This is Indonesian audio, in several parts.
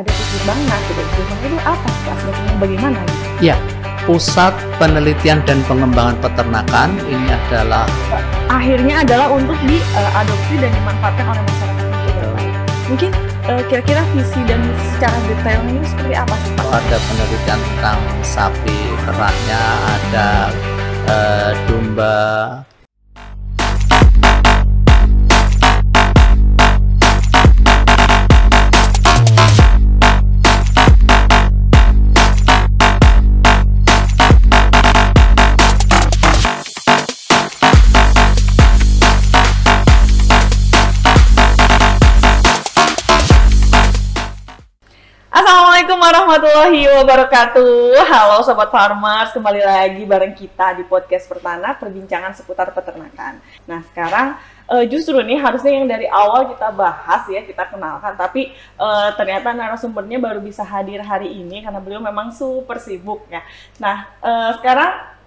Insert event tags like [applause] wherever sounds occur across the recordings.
ada puslit bangnak gitu. Bangnak itu apa sih bagaimana? Gitu? Ya, Pusat Penelitian dan Pengembangan Peternakan ini adalah Akhirnya adalah untuk diadopsi dan dimanfaatkan oleh masyarakat ya. Mungkin eh, kira-kira visi dan misi secara detailnya itu seperti apa sih Pak? ada penelitian tentang sapi perannya, ada eh, domba. Warahmatullahi wabarakatuh. Halo sobat farmers, kembali lagi bareng kita di podcast Pertana perbincangan seputar peternakan. Nah, sekarang eh, justru nih harusnya yang dari awal kita bahas ya, kita kenalkan, tapi eh, ternyata narasumbernya baru bisa hadir hari ini karena beliau memang super sibuk ya. Nah, eh, sekarang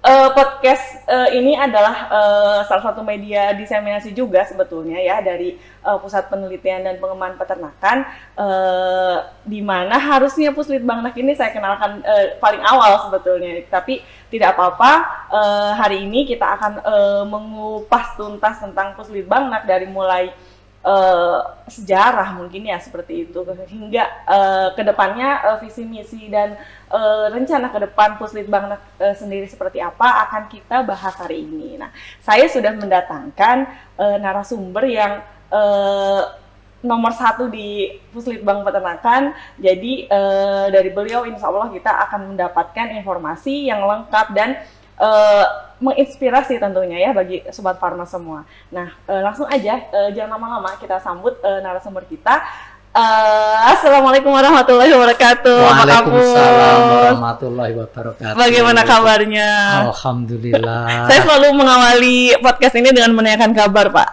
Eh, podcast eh, ini adalah eh, salah satu media diseminasi juga sebetulnya ya dari eh, Pusat Penelitian dan Pengembangan Peternakan. Eh, di mana harusnya Puslit Bangnak ini saya kenalkan eh, paling awal sebetulnya. Tapi tidak apa-apa eh, hari ini kita akan eh, mengupas tuntas tentang Puslit Bangnak dari mulai eh, sejarah mungkin ya seperti itu hingga eh, ke depannya eh, visi misi dan eh, rencana ke depan Puslitbang eh, sendiri seperti apa akan kita bahas hari ini. Nah, saya sudah mendatangkan eh, narasumber yang eh, nomor satu di Puslitbang Peternakan. Jadi eh, dari beliau insya Allah kita akan mendapatkan informasi yang lengkap dan eh, menginspirasi tentunya ya bagi sobat farma semua. Nah, eh, langsung aja eh, jangan lama-lama kita sambut eh, narasumber kita. Eh, Assalamualaikum warahmatullahi wabarakatuh. Waalaikumsalam warahmatullahi wabarakatuh. Bagaimana kabarnya? Alhamdulillah. [laughs] Saya selalu mengawali podcast ini dengan menanyakan kabar, Pak.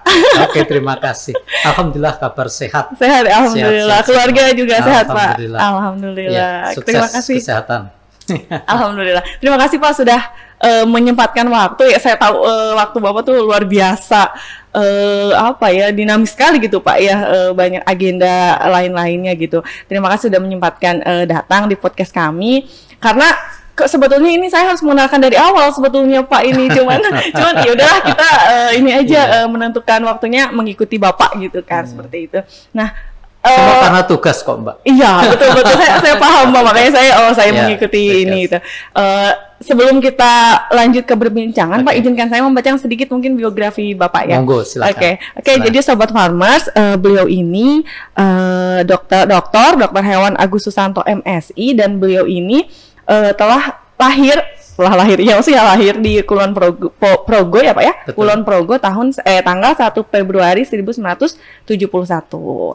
Oke, terima kasih. Alhamdulillah kabar sehat. Sehat, alhamdulillah. sehat, Keluarga sehat. juga sehat, Pak. Alhamdulillah. Alhamdulillah. Ya, sukses Terima kasih. kesehatan. [laughs] Alhamdulillah. Terima kasih Pak sudah eh, menyempatkan waktu. Ya saya tahu eh, waktu Bapak tuh luar biasa eh, apa ya dinamis sekali gitu Pak ya eh, banyak agenda lain-lainnya gitu. Terima kasih sudah menyempatkan eh, datang di podcast kami karena ke- sebetulnya ini saya harus mengenalkan dari awal sebetulnya Pak ini [laughs] cuman cuman ya udahlah kita eh, ini aja Iya. eh, menentukan waktunya mengikuti Bapak gitu kan seperti itu. Nah, Semua eh, karena tugas kok, Mbak. Iya betul betul saya saya [laughs] paham Mbak. makanya saya oh saya Ya, mengikuti tugas. ini gitu. Eh, sebelum kita lanjut ke perbincangan Pak Oke. izinkan saya membaca sedikit mungkin biografi Bapak ya. Monggo, silakan. Oke oke Silakan. jadi sobat farmers eh, beliau ini eh, dokter dokter dokter hewan Agus Susanto MSI dan beliau ini eh, telah lahir telah lahir ya maksudnya lahir di Kulon Progo, Po- Progo ya Pak ya Betul. Kulon Progo tahun eh tanggal 1 Februari 1971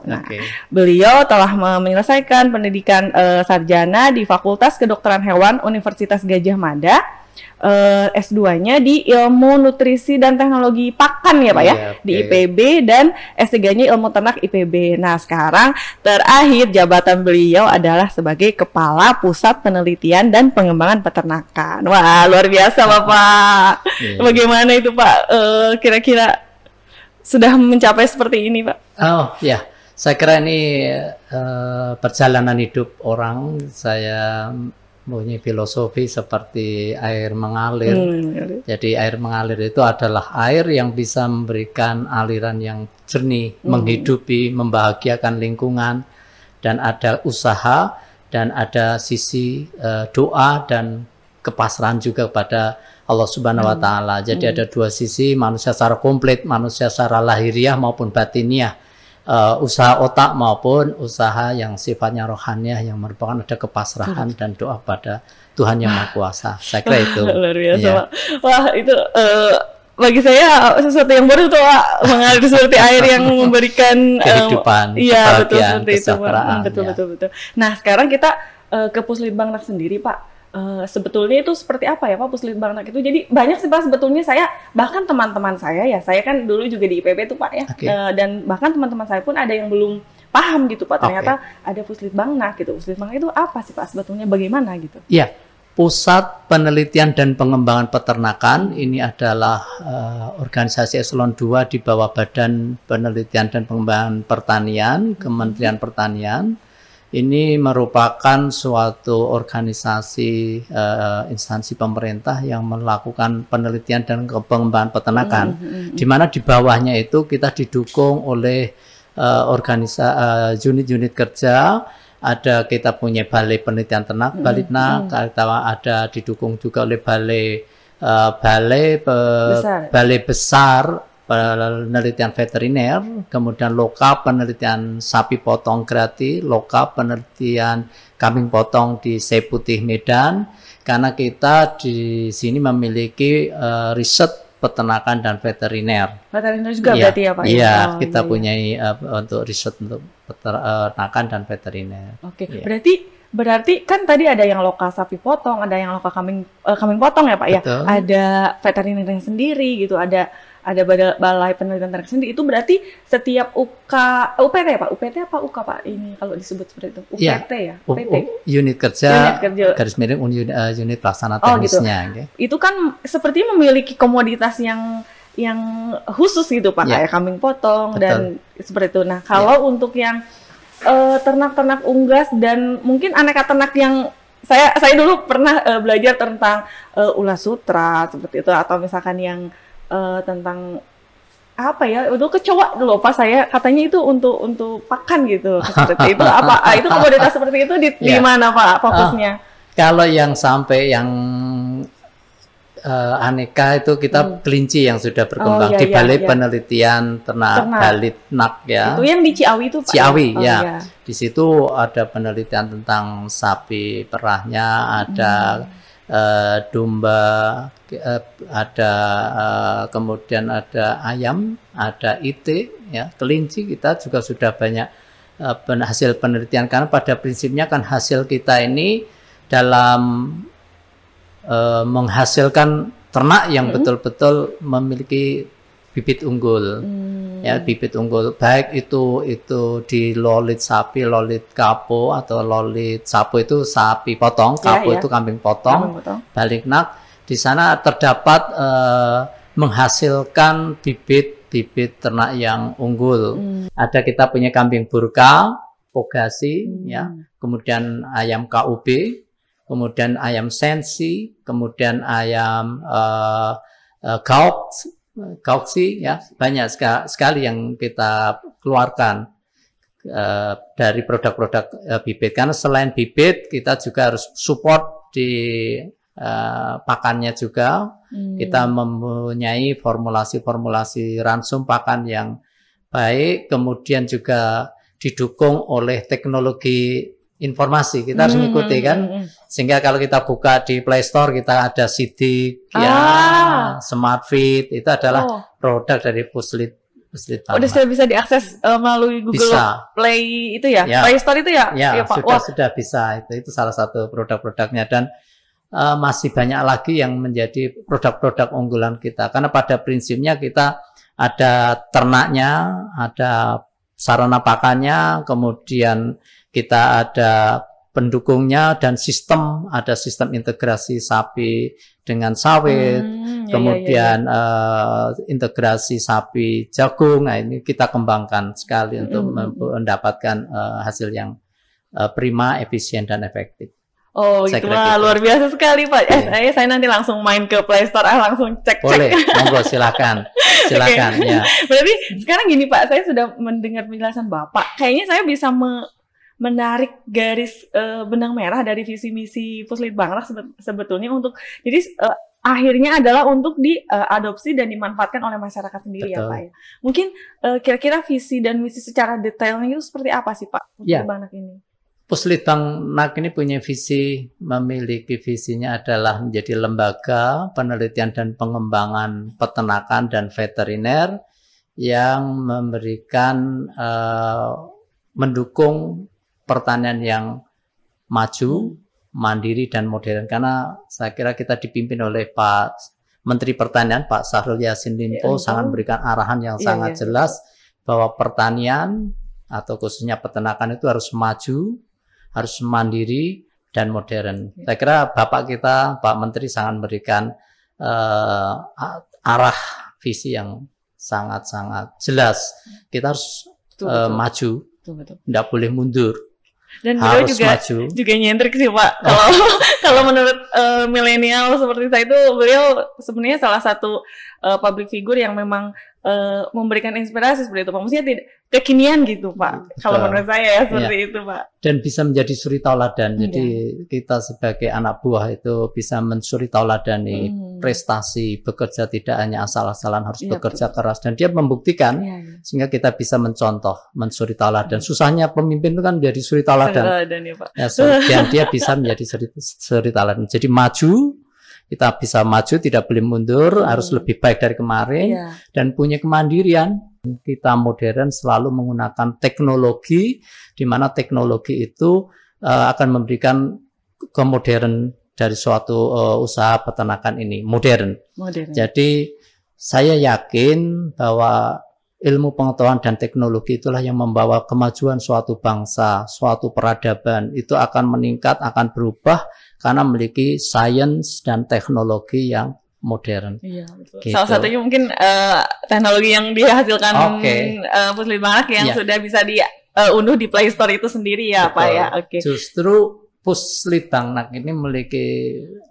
nah Oke. Beliau telah me- menyelesaikan pendidikan eh, sarjana di Fakultas Kedokteran Hewan Universitas Gajah Mada. Eh, S2-nya di Ilmu Nutrisi dan Teknologi Pakan ya Pak ya, Iya, di. IPB dan S3-nya Ilmu Ternak IPB. Nah, sekarang terakhir jabatan beliau adalah sebagai Kepala Pusat Penelitian dan Pengembangan Peternakan. Wah, luar biasa Bapak. Iya. Bagaimana itu Pak? Eh, kira-kira sudah mencapai seperti ini Pak? Oh ya, saya kira ini eh, perjalanan hidup orang. Saya mempunyai filosofi seperti air mengalir. Hmm, Jadi air mengalir itu adalah air yang bisa memberikan aliran yang jernih, menghidupi, membahagiakan lingkungan, dan ada usaha dan ada sisi eh, doa dan kepasrahan juga kepada Allah Subhanahu wa taala. Jadi ada dua sisi manusia secara komplit, manusia secara lahiriah maupun batiniah. Eh, usaha otak maupun usaha yang sifatnya rohaniah yang merupakan ada kepasrahan dan doa pada Tuhan yang Maha Kuasa. Saya kira itu. luar biasa. Pak. Wah itu eh, bagi saya sesuatu yang baru tuh Pak mengalir seperti air yang memberikan [laughs] em, Kehidupan, iya betul seperti itu betul ya. betul betul. Nah sekarang kita eh, ke Puslitbangnak sendiri Pak. Eh, sebetulnya itu seperti apa ya Pak Puslitbangnak itu? Jadi banyak sih Pak sebetulnya saya bahkan teman-teman saya ya saya kan dulu juga di IPB tuh Pak ya Oke. Eh, dan bahkan teman-teman saya pun ada yang belum paham gitu Pak ternyata ada Puslitbangnak gitu. Puslitbangnak itu apa sih Pak sebetulnya bagaimana gitu? Ya, Pusat Penelitian dan Pengembangan Peternakan ini adalah eh, organisasi eselon 2 di bawah Badan Penelitian dan Pengembangan Pertanian, Kementerian Pertanian ini merupakan suatu organisasi uh, instansi pemerintah yang melakukan penelitian dan pengembangan peternakan, mm -hmm. di mana di bawahnya itu kita didukung oleh uh, organisasi uh, unit-unit kerja, ada kita punya balai penelitian ternak, mm -hmm. Balitnak, mm -hmm. kita ada didukung juga oleh balai uh, balai pe, besar. balai besar penelitian veteriner, kemudian loka penelitian sapi potong gratis, loka penelitian kambing potong di Seputih Medan, karena kita di sini memiliki uh, riset peternakan dan veteriner. Veteriner juga ya, berarti ya Pak? Iya, oh, kita iya. punya uh, untuk riset untuk peternakan dan veteriner. Oke, ya. berarti berarti kan tadi ada yang lokal sapi potong, ada yang lokal kambing uh, kambing potong ya Pak ya? Betul. ya, ada veteriner yang sendiri gitu, ada ada balai penelitian ternak sendiri itu berarti setiap UK UPT ya Pak UPT apa UK Pak ini kalau disebut seperti itu UPT ya, ya? PT unit kerja, unit kerja garis miring unit, uh, unit pelaksana teknisnya oh, gitu. okay. itu kan seperti memiliki komoditas yang yang khusus gitu Pak ya. kayak kambing potong Betul. dan seperti itu nah kalau ya. untuk yang uh, ternak-ternak unggas dan mungkin aneka ternak yang saya saya dulu pernah uh, belajar tentang uh, ulas sutra seperti itu atau misalkan yang uh, tentang apa ya itu kecoa dulu. Pas saya katanya itu untuk untuk pakan gitu. [laughs] Seperti itu apa ah, itu komoditas seperti itu di, ya. di mana pak fokusnya? uh, kalau yang sampai yang uh, aneka itu kita hmm. kelinci yang sudah berkembang. Oh, iya, di balai iya, penelitian ternak, ternak. balitnak ya. Itu yang di Ciawi itu pak Ciawi ya, oh, ya. Iya. di situ ada penelitian tentang sapi perahnya ada hmm uh, domba, uh, ada uh, kemudian ada ayam, ada itik, ya kelinci kita juga sudah banyak uh, hasil penelitian karena pada prinsipnya kan hasil kita ini dalam uh, menghasilkan ternak yang betul-betul hmm. memiliki bibit unggul. Hmm ya bibit unggul baik itu itu di lolit sapi lolit kapo atau lolit sapo itu sapi potong ya, kapo ya, ya. itu kambing potong, potong. balik nak di sana terdapat uh, menghasilkan bibit bibit ternak yang unggul hmm. ada kita punya kambing burka pogasi hmm. ya kemudian ayam KUB kemudian ayam sensi kemudian ayam uh, uh, gauk kauksi ya banyak sekali yang kita keluarkan uh, dari produk-produk uh, bibit karena selain bibit kita juga harus support di uh, pakannya juga hmm. kita mempunyai formulasi-formulasi ransum pakan yang baik kemudian juga didukung oleh teknologi informasi kita harus mengikuti hmm, kan hmm, hmm. Sehingga kalau kita buka di Play Store kita ada Sidik ya, ah. ya Smart Fit itu adalah oh. produk dari Puslit Puslit Oh, sudah bisa diakses uh, melalui Google bisa. Play itu ya? ya Play Store itu ya ya, ya Pak. sudah Wah. sudah bisa itu itu salah satu produk-produknya dan uh, masih banyak lagi yang menjadi produk-produk unggulan kita karena pada prinsipnya kita ada ternaknya ada sarana pakannya kemudian kita ada pendukungnya dan sistem ada sistem integrasi sapi dengan sawit hmm, ya, kemudian ya, ya, ya. Uh, integrasi sapi jagung nah ini kita kembangkan sekali hmm, untuk hmm, hmm. mendapatkan uh, hasil yang uh, prima efisien dan efektif Oh, saya gitu lah, luar biasa sekali Pak. Eh, saya, saya nanti langsung main ke Play Store, ah, langsung cek-cek. Boleh, [laughs] monggo silakan, silakan okay. ya. Berarti sekarang gini Pak, saya sudah mendengar penjelasan Bapak. Kayaknya saya bisa me menarik garis uh, benang merah dari visi misi Puslit Bangla sebetulnya untuk jadi uh, akhirnya adalah untuk diadopsi uh, dan dimanfaatkan oleh masyarakat sendiri ya, Betul. ya Pak ya. Mungkin uh, kira-kira visi dan misi secara detailnya itu seperti apa sih Pak ya. Bangnak ini? Puslitbangnak ini punya visi, memiliki visinya adalah menjadi lembaga penelitian dan pengembangan peternakan dan veteriner yang memberikan uh, mendukung pertanian yang maju, mandiri dan modern karena saya kira kita dipimpin oleh Pak Menteri Pertanian Pak Sahrul Yassin Limpo ya, sangat memberikan arahan yang ya, sangat ya. jelas bahwa pertanian atau khususnya peternakan itu harus maju, harus mandiri dan modern. Ya. Saya kira Bapak kita Pak Menteri sangat memberikan uh, arah visi yang sangat-sangat jelas. Kita harus betul, uh, betul. maju, tidak boleh mundur. Dan beliau juga maju. juga nyentrik sih Pak. Kalau [laughs] kalau menurut eh, milenial seperti saya itu beliau sebenarnya salah satu eh, public figure yang memang eh, memberikan inspirasi seperti itu Pak. Maksudnya tidak kekinian gitu Pak. Kalau Betul. menurut saya ya seperti itu Pak. dan bisa menjadi suri tauladan. Iya. Jadi kita sebagai anak buah itu bisa mensuri tauladani Hmm. prestasi, bekerja tidak hanya asal-asalan harus Iya, bekerja keras dan dia membuktikan Iya, iya. sehingga kita bisa mencontoh, mensuri tauladan. Susahnya pemimpin itu kan menjadi suri tauladan. Dan ya Pak. Ya, so- dan dia bisa menjadi suri, suri tauladan. Jadi maju, kita bisa maju, tidak boleh mundur, Hmm. harus lebih baik dari kemarin Iya. dan punya kemandirian. Kita modern selalu menggunakan teknologi, di mana teknologi itu eh, akan memberikan kemodern dari suatu eh, usaha peternakan ini modern. Modern. Jadi saya yakin bahwa ilmu pengetahuan dan teknologi itulah yang membawa kemajuan suatu bangsa, suatu peradaban itu akan meningkat, akan berubah karena memiliki sains dan teknologi yang modern. Iya, betul. Gitu. Salah satunya mungkin eh, teknologi yang dihasilkan Oke. eh, Puslit yang Iya. sudah bisa diunduh di Play Store itu sendiri ya, Pak Betul. ya. Oke. Justru Puslit Bangnak ini memiliki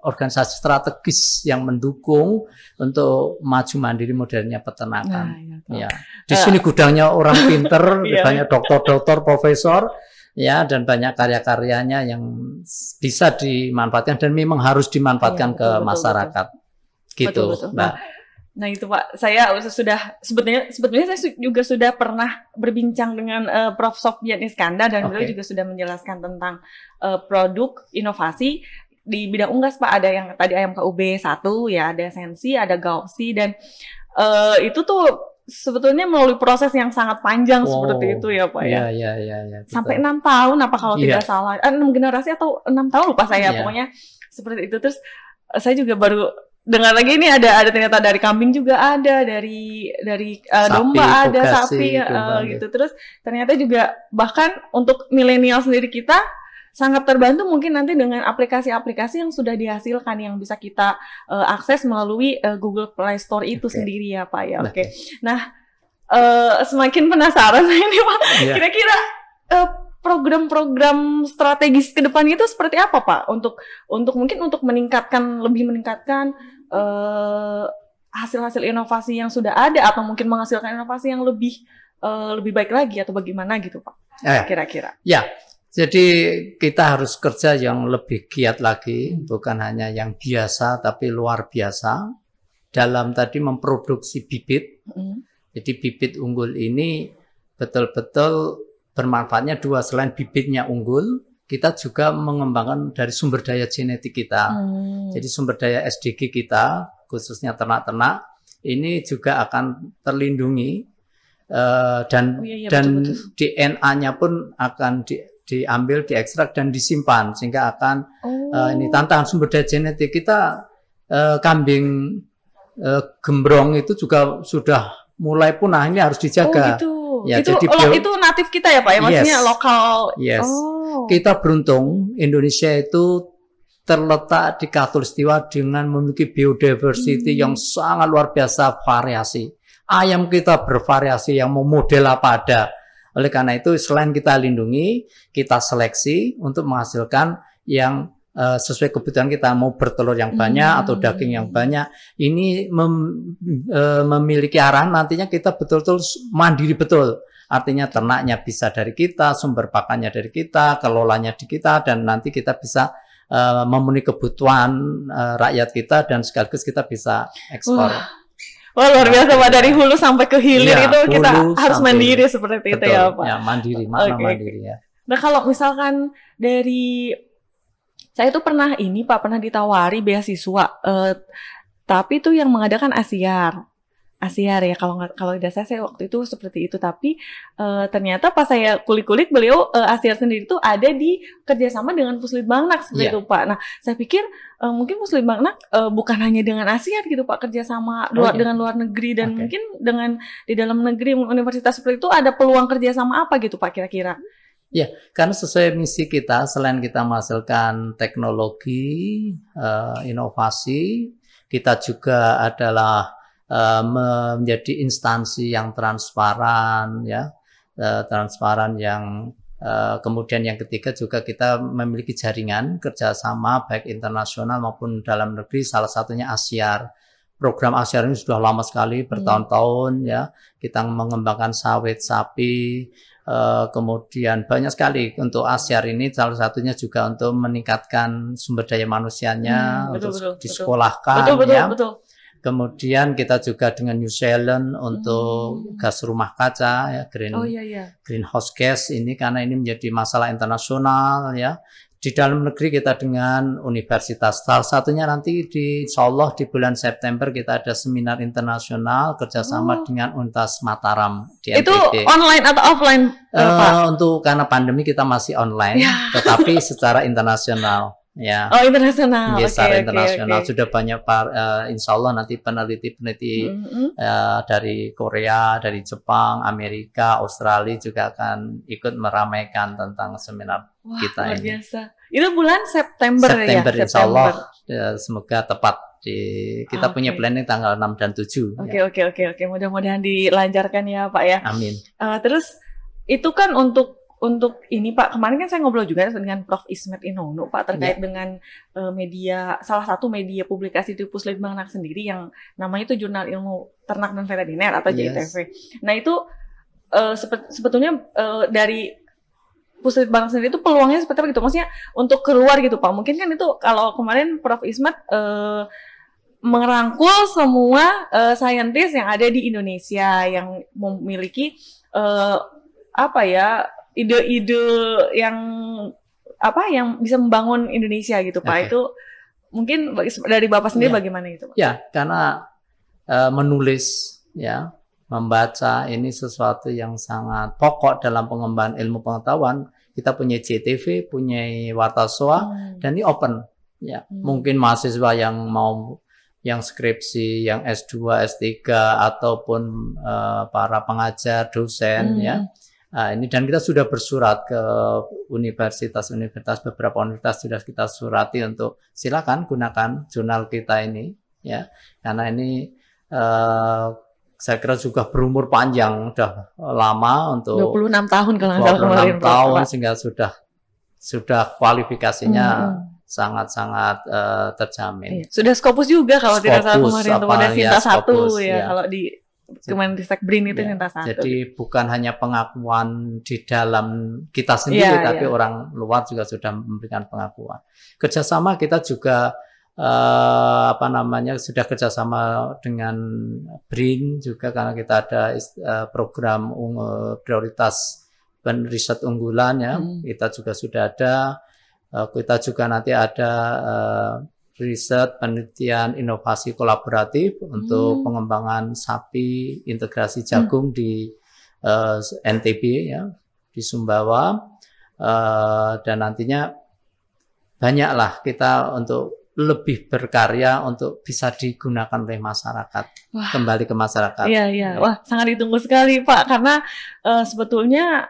organisasi strategis yang mendukung untuk maju mandiri modernnya Nah, peternakan. iya, betul. Ya, di sini gudangnya orang pinter, [laughs] Iya. banyak dokter-dokter, profesor, ya, dan banyak karya-karyanya yang bisa dimanfaatkan dan memang harus dimanfaatkan betul, ke betul, masyarakat. Gitu, Betul, betul. Mbak. Nah itu Pak, saya sudah sebetulnya sebetulnya saya juga sudah pernah berbincang dengan eh, Prof. Sofyan Iskandar dan beliau Oke. juga sudah menjelaskan tentang eh, produk inovasi di bidang unggas Pak ada yang tadi ayam KUB 1 ya, ada sensi, ada gausi dan eh, itu tuh sebetulnya melalui proses yang sangat panjang Wow. seperti itu ya Pak ya. Iya, iya, iya, betul. Sampai enam tahun apa kalau Iya. tidak salah, Eh, enam generasi atau enam tahun lupa saya Iya. pokoknya seperti itu terus eh, saya juga baru dengar lagi ini ada ada ternyata dari kambing juga ada dari dari eh, Sapi, domba ada sapi domba, gitu terus ternyata juga bahkan untuk milenial sendiri kita sangat terbantu mungkin nanti dengan aplikasi-aplikasi yang sudah dihasilkan yang bisa kita eh, akses melalui eh, Google Play Store itu Oke. sendiri ya Pak ya. Nah, Oke. Nah, eh, semakin penasaran [laughs] saya ini Pak. Iya. Kira-kira eh, program-program strategis ke depan itu seperti apa Pak? Untuk untuk mungkin untuk meningkatkan lebih meningkatkan eh, hasil-hasil inovasi yang sudah ada atau mungkin menghasilkan inovasi yang lebih eh, lebih baik lagi atau bagaimana gitu Pak? Eh, Kira-kira. Ya, jadi kita harus kerja yang lebih giat lagi, bukan hanya yang biasa tapi luar biasa dalam tadi memproduksi bibit. Mm. Jadi bibit unggul ini betul-betul bermanfaatnya dua selain bibitnya unggul, kita juga mengembangkan dari sumber daya genetik kita. Hmm. Jadi sumber daya SDG kita, khususnya ternak-ternak, ini juga akan terlindungi eh, dan Oh, iya, iya, dan betul-betul. DNA-nya pun akan di, diambil, diekstrak dan disimpan sehingga akan Oh. eh, ini tantangan sumber daya genetik kita eh, kambing eh, gembrong itu juga sudah mulai punah ini harus Oh dijaga. gitu. Ya, itu jadi lo- bio- itu natif kita ya Pak ya, maksudnya Yes. lokal. Yes. Oh. Kita beruntung Indonesia itu terletak di Katulistiwa dengan memiliki biodiversity Hmm. yang sangat luar biasa variasi. Ayam kita bervariasi yang mau model apa ada. Oleh karena itu selain kita lindungi, kita seleksi untuk menghasilkan yang eh, sesuai kebutuhan kita mau bertelur yang banyak atau Hmm. daging yang banyak. Ini mem- eh, memiliki arahan nantinya kita betul-betul mandiri betul. Artinya ternaknya bisa dari kita, sumber pakannya dari kita, kelolanya di kita, dan nanti kita bisa eh, memenuhi kebutuhan eh, rakyat kita dan sekaligus kita bisa ekspor. Wah. Wah luar biasa Pak dari hulu sampai ke hilir Iya, itu kita harus sampai mandiri seperti itu Betul, ya Pak. mandiri, makna Oke, mandiri ya. Nah kalau misalkan dari saya tuh pernah ini Pak pernah ditawari beasiswa, eh, tapi itu yang mengadakan Asiar. Asiar ya kalau nggak kalau tidak saya, saya waktu itu seperti itu tapi eh, ternyata pas saya kulik-kulik beliau eh, Asiar sendiri itu ada di kerjasama dengan Puslit Bangnak seperti Iya. itu Pak. Nah saya pikir eh, mungkin Puslit Bangnak eh, bukan hanya dengan Asiar gitu Pak kerjasama Oh, luar iya. dengan luar negeri dan Oke. mungkin dengan di dalam negeri universitas seperti itu ada peluang kerjasama apa gitu Pak kira-kira? Karena sesuai misi kita, selain kita menghasilkan teknologi, eh, inovasi, kita juga adalah eh, menjadi instansi yang transparan, ya, Eh, transparan yang Uh, kemudian yang ketiga juga kita memiliki jaringan kerjasama baik internasional maupun dalam negeri, salah satunya ASIAR. Program ASIAR ini sudah lama sekali, bertahun-tahun ya. Kita mengembangkan sawit sapi, kemudian banyak sekali untuk ASIAR ini salah satunya juga untuk meningkatkan sumber daya manusianya, Hmm, betul, untuk betul, disekolahkan betul betul ya. betul. Kemudian kita juga dengan New Zealand untuk Hmm. gas rumah kaca ya green Oh iya iya. greenhouse gas ini karena ini menjadi masalah internasional ya. Di dalam negeri kita dengan universitas. Salah satunya nanti di Insya Allah di bulan September kita ada seminar internasional Oh. kerjasama dengan Untas Mataram di Itu online atau offline, Pak? untuk karena pandemi kita masih online, Ya. tetapi [laughs] secara internasional ya. Oh internasional. Iya, Oke, secara oke, internasional oke. sudah banyak par, eh, insya Allah nanti peneliti-peneliti Mhm. eh, dari Korea, dari Jepang, Amerika, Australia juga akan ikut meramaikan tentang seminar Wah, kita luar ini. biasa. Itu bulan September, September, ya? insya Allah eh, semoga tepat di kita Oke. punya planning tanggal 6 dan 7 Oke ya. oke oke oke. Mudah-mudahan dilancarkan ya Pak ya. Amin. Eh, terus itu kan untuk untuk ini Pak kemarin kan saya ngobrol juga dengan Prof Ismet Inono Pak terkait Ya. dengan eh, media salah satu media publikasi di Puslitbang Anak sendiri yang namanya itu Jurnal Ilmu Ternak dan Veteriner atau Yes. JITV. Nah itu sepe- sebetulnya eh, dari Puslitbang sendiri itu peluangnya seperti apa gitu? Maksudnya untuk keluar gitu Pak. Mungkin kan itu kalau kemarin Prof Ismet eh, merangkul semua eh, saintis yang ada di Indonesia yang memiliki eh, apa ya ide-ide yang apa yang bisa membangun Indonesia gitu Pak Oke. itu mungkin dari Bapak sendiri Iya. bagaimana itu Pak? Ya, karena eh, menulis ya, membaca ini sesuatu yang sangat pokok dalam pengembangan ilmu pengetahuan. Kita punya JTV, punya Wartasoa Hmm. dan ini open ya. Hmm. Mungkin mahasiswa yang mau yang skripsi, yang S2, S3 ataupun eh, para pengajar, dosen Hmm. ya. Nah, ini dan kita sudah bersurat ke universitas-universitas beberapa universitas sudah kita surati untuk silakan gunakan jurnal kita ini ya karena ini eh, saya kira juga berumur panjang udah lama untuk 26 tahun kalau nggak salah 26 kemarin tahun Pak. sehingga sudah sudah kualifikasinya Hmm. sangat-sangat eh, terjamin. Iya. Sudah Scopus juga kalau tidak salah Scopus, kemarin tuh apa, udah ya, Sinta satu Scopus, ya ya. kalau di Kemenristek BRIN itu Ya, satu. Jadi bukan hanya pengakuan di dalam kita sendiri, Iya, tapi iya. orang luar juga sudah memberikan pengakuan. Kerjasama kita juga eh, apa namanya sudah kerjasama dengan BRIN juga karena kita ada eh, program ung- eh, prioritas riset unggulan ya. Hmm. Kita juga sudah ada. Eh, kita juga nanti ada eh, riset penelitian inovasi kolaboratif untuk Hmm. pengembangan sapi integrasi jagung di eh, NTB ya di Sumbawa Eh, dan nantinya banyaklah kita untuk lebih berkarya untuk bisa digunakan oleh masyarakat Wah. kembali ke masyarakat. Iya iya, wah sangat ditunggu sekali Pak karena eh, sebetulnya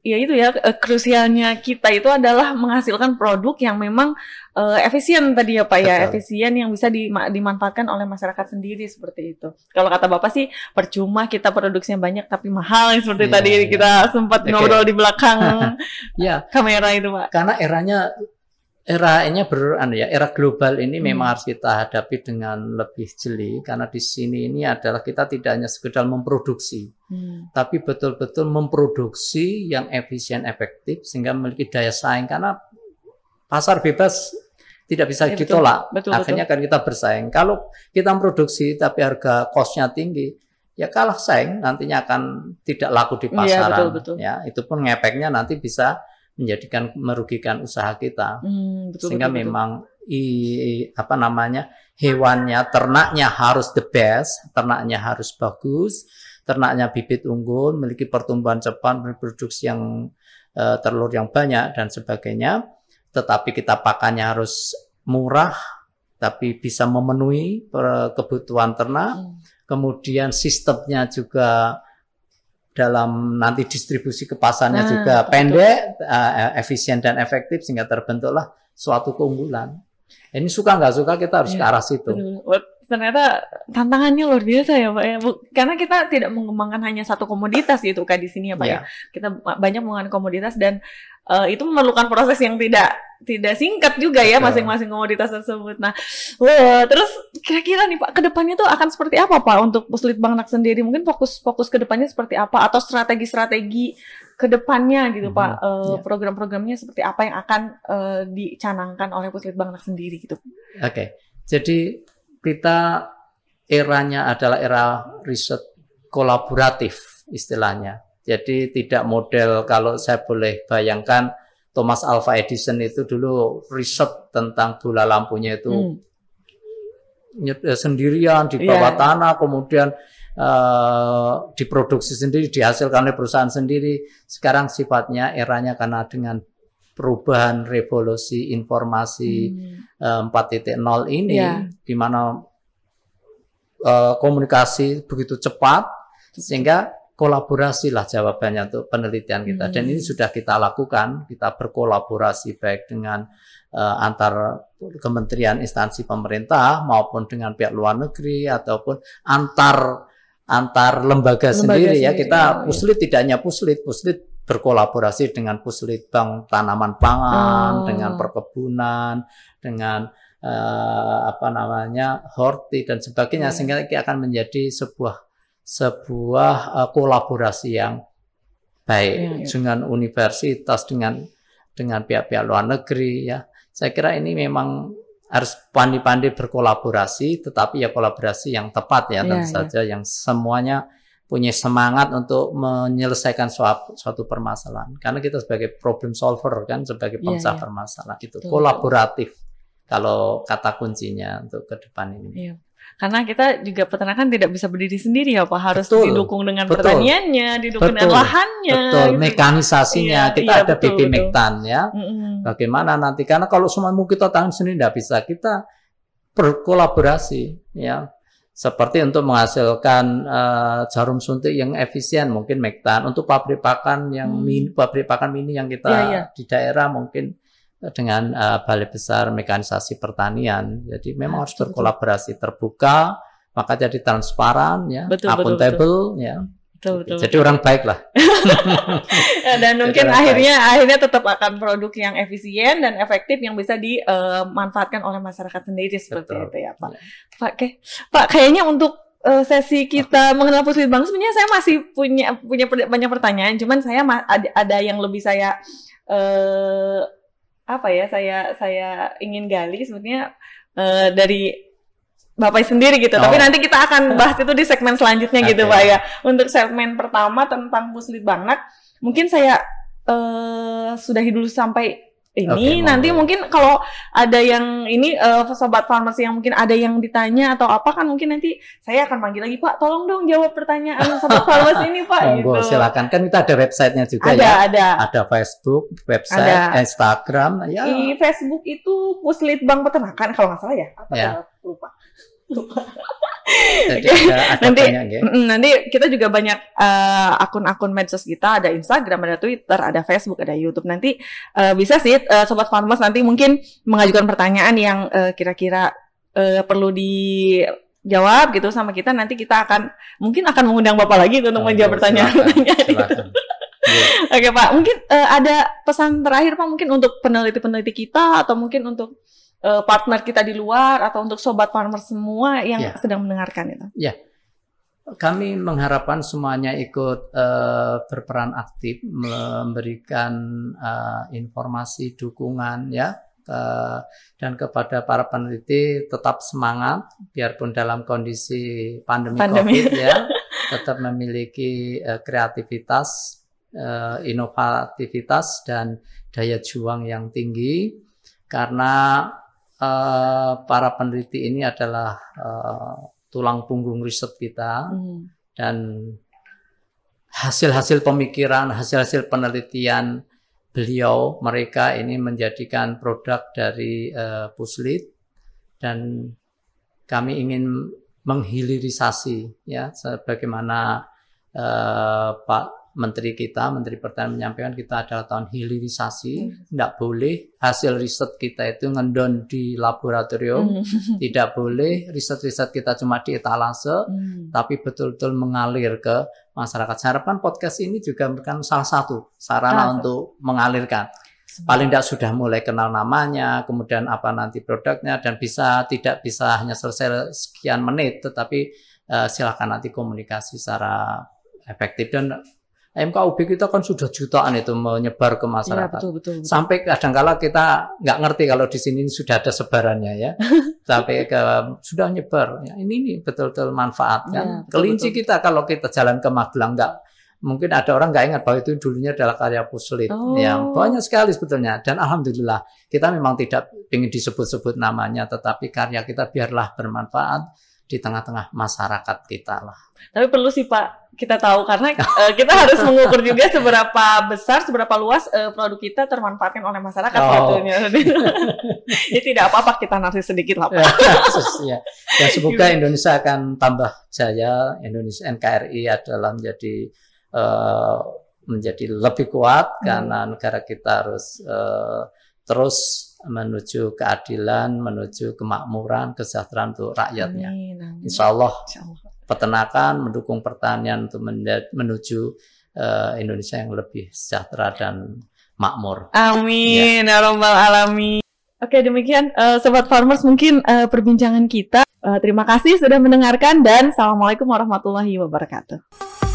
ya itu ya eh, krusialnya kita itu adalah menghasilkan produk yang memang eh, efisien tadi ya Pak ya, Betul. efisien yang bisa dima- dimanfaatkan oleh masyarakat sendiri seperti itu. Kalau kata Bapak sih percuma kita produksinya banyak tapi mahal seperti Iya, tadi iya. kita sempat Oke. ngobrol di belakang [laughs] Ya, kamera itu Pak. karena eranya eranya ber anu ya era global ini Hmm. memang harus kita hadapi dengan lebih jeli karena di sini ini adalah kita tidak hanya sekedar memproduksi Hmm. tapi betul-betul memproduksi yang efisien efektif sehingga memiliki daya saing karena pasar bebas tidak bisa Ya, betul. ditolak Betul, akhirnya kan kita bersaing kalau kita memproduksi tapi harga costnya tinggi ya kalah saing nantinya akan tidak laku di Iya, pasaran betul, betul. ya itu pun ngepeknya nanti bisa menjadikan merugikan usaha kita Hmm, betul, sehingga betul, betul. memang i, apa namanya hewannya ternaknya harus the best ternaknya harus bagus ternaknya bibit unggul memiliki pertumbuhan cepat reproduksi yang eh, telur yang banyak dan sebagainya tetapi kita pakannya harus murah tapi bisa memenuhi per- kebutuhan ternak Hmm. kemudian sistemnya juga dalam nanti distribusi ke pasarnya Ah, juga betul. pendek, eh, efisien dan efektif sehingga terbentuklah suatu keunggulan. Ini suka nggak suka kita harus Iya, ke arah situ. Betul. Ternyata tantangannya luar biasa ya Pak ya. Karena kita tidak mengembangkan hanya satu komoditas gitu Kak di sini ya Pak ya. Ya, Kita ba- banyak menggunakan komoditas dan eh, itu memerlukan proses yang tidak tidak singkat juga ya masing-masing komoditas tersebut. Nah, wah, terus kira-kira nih Pak ke depannya tuh akan seperti apa Pak untuk Puslit Bangnak sendiri? Mungkin fokus fokus ke depannya seperti apa atau strategi-strategi ke depannya gitu Mhm, Pak? Eh, ya. Program-programnya seperti apa yang akan eh, dicanangkan oleh Puslit Bangnak sendiri gitu? Oke. Jadi kita eranya adalah era riset kolaboratif istilahnya. Jadi tidak model kalau saya boleh bayangkan Thomas Alva Edison itu dulu riset tentang bola lampunya itu Hmm. eh, sendirian di bawah Iya. tanah, kemudian eh, diproduksi sendiri, dihasilkan oleh perusahaan sendiri. Sekarang sifatnya eranya karena dengan perubahan revolusi informasi Hmm. eh, 4.0 ini, Iya. di mana eh, komunikasi begitu cepat, sehingga kolaborasi lah jawabannya untuk penelitian kita. Dan Hmm. ini sudah kita lakukan, kita berkolaborasi baik dengan eh, antar kementerian instansi pemerintah maupun dengan pihak luar negeri ataupun antar antar lembaga, Lembaga sendiri ya. sendiri, Kita oh, iya. puslit tidak hanya puslit, puslit berkolaborasi dengan puslit bank tanaman pangan, Oh. dengan perkebunan, dengan eh, apa namanya horti dan sebagainya Iya. sehingga ini akan menjadi sebuah sebuah eh, kolaborasi yang baik Iya, iya. dengan universitas dengan dengan pihak-pihak luar negeri ya saya kira ini memang harus pandai-pandai berkolaborasi tetapi ya kolaborasi yang tepat ya Iya, tentu saja yang semuanya punya semangat untuk menyelesaikan suatu, suatu permasalahan karena kita sebagai problem solver kan sebagai Iya, pemecah iya. permasalahan itu Betul, kolaboratif kalau kata kuncinya untuk ke depan ini Iya. Karena kita juga peternakan tidak bisa berdiri sendiri ya Pak, harus Betul, didukung dengan betul. pertaniannya, didukung dengan Betul, lahannya. betul gitu. mekanisasinya Iya, kita iya, ada betul, BP betul. Mektan ya Mm-mm. bagaimana nanti karena kalau semua kita tangan sendiri tidak bisa kita berkolaborasi ya seperti untuk menghasilkan eh, jarum suntik yang efisien mungkin Mektan untuk pabrik pakan yang Hmm. mini pabrik pakan mini yang kita Iya, iya. di daerah mungkin dengan eh, balai besar mekanisasi pertanian jadi memang Ah, harus betul, betul. berkolaborasi terbuka maka jadi transparan ya Betul, betul, akuntabel ya Betul, betul. jadi orang baik lah [laughs] dan mungkin akhirnya akhirnya tetap akan produk yang efisien dan efektif yang bisa dimanfaatkan oleh masyarakat sendiri seperti Betul. itu ya Pak. Ya. Pak, kayak- Pak kayaknya untuk eh, sesi kita mengenal Puslit Bank sebenarnya saya masih punya punya banyak pertanyaan, cuman saya ada, ada yang lebih saya eh apa ya saya saya ingin gali sebenarnya eh, dari Bapak sendiri gitu. Tapi Oh. nanti kita akan bahas itu di segmen selanjutnya gitu Oke. Pak ya. Untuk segmen pertama tentang Puslit Bangnak, mungkin saya eh sudahi dulu sampai ini. Oke, nanti mungkin kalau ada yang ini eh, sobat farmasi yang mungkin ada yang ditanya atau apa kan mungkin nanti saya akan manggil lagi Pak, tolong dong jawab pertanyaan sobat farmasi ini Pak Monggo gitu. silakan kan kita ada websitenya juga Ada ya ada. ada Facebook, website, Ada. Instagram, ya Di Facebook itu Puslit Bank Peternakan kalau nggak salah ya. Apa Ya. ya? Lupa. jadi ada, Nanti- ya. Nanti kita juga banyak eh, akun-akun medsos kita, ada Instagram, ada Twitter, ada Facebook, ada YouTube. Nanti eh, bisa sih eh, sobat farmers nanti mungkin mengajukan pertanyaan yang kira-kira eh, perlu dijawab gitu sama kita. Nanti kita akan mungkin akan mengundang Bapak lagi untuk Monggo, menjawab itu. silakan, silakan. Iya. Oke Pak, mungkin eh, ada pesan terakhir Pak mungkin untuk peneliti-peneliti kita atau mungkin untuk eh, partner kita di luar atau untuk sobat farmers semua yang Ya. sedang mendengarkan itu. Kami mengharapkan semuanya ikut eh, berperan aktif memberikan eh, informasi dukungan ya ke- dan kepada para peneliti tetap semangat biarpun dalam kondisi pandemi, Pandemi. Covid ya [laughs] tetap memiliki eh, kreativitas, eh, inovativitas dan daya juang yang tinggi karena eh, para peneliti ini adalah eh, tulang punggung riset kita Hmm. dan hasil-hasil pemikiran, hasil-hasil penelitian beliau mereka ini menjadikan produk dari eh, Puslit dan kami ingin menghilirisasi ya sebagaimana eh, Pak menteri kita, Menteri Pertanian menyampaikan kita adalah tahun hilirisasi, Hmm. tidak boleh hasil riset kita itu ngendon di laboratorium, Hmm. [laughs] tidak boleh riset-riset kita cuma di etalase, Hmm. tapi betul-betul mengalir ke masyarakat. Saya harapkan podcast ini juga merupakan salah satu sarana Ah, untuk mengalirkan. Paling tidak sudah mulai kenal namanya, kemudian apa nanti produknya, dan bisa tidak bisa hanya selesai sekian menit, tetapi eh, silakan nanti komunikasi secara efektif dan MKUB kita kan sudah jutaan itu menyebar ke Iya masyarakat. betul betul. betul. Sampai kadang-kala kita nggak ngerti kalau di sini sudah ada sebarannya ya. [laughs] Sampai ke sudah nyebar. Ya, ini nih betul-betul manfaat Ya, kan. betul, Kelinci betul. kita kalau kita jalan ke Magelang nggak mungkin ada orang nggak ingat bahwa itu dulunya adalah karya Puslit. Oh. Ya, banyak sekali sebetulnya dan alhamdulillah kita memang tidak ingin disebut-sebut namanya tetapi karya kita biarlah bermanfaat di tengah-tengah masyarakat kita lah. Tapi perlu sih Pak kita tahu karena eh, kita harus mengukur juga seberapa besar, seberapa luas eh, produk kita termanfaatkan oleh masyarakat Oh. sebetulnya. [laughs] Jadi tidak apa-apa kita narsis sedikit lah Pak. ya. Dan semoga Indonesia akan tambah jaya. Indonesia NKRI adalah menjadi eh, menjadi lebih kuat Hmm. karena negara kita harus eh, terus menuju keadilan, menuju kemakmuran, kesejahteraan untuk rakyatnya. Amin, amin. Insya Allah Insya Allah. Peternakan mendukung pertanian untuk menuju eh, Indonesia yang lebih sejahtera dan makmur. Amin ya robbal alamin. Oke demikian eh, sobat farmers mungkin eh, perbincangan kita. Eh, terima kasih sudah mendengarkan dan assalamualaikum warahmatullahi wabarakatuh.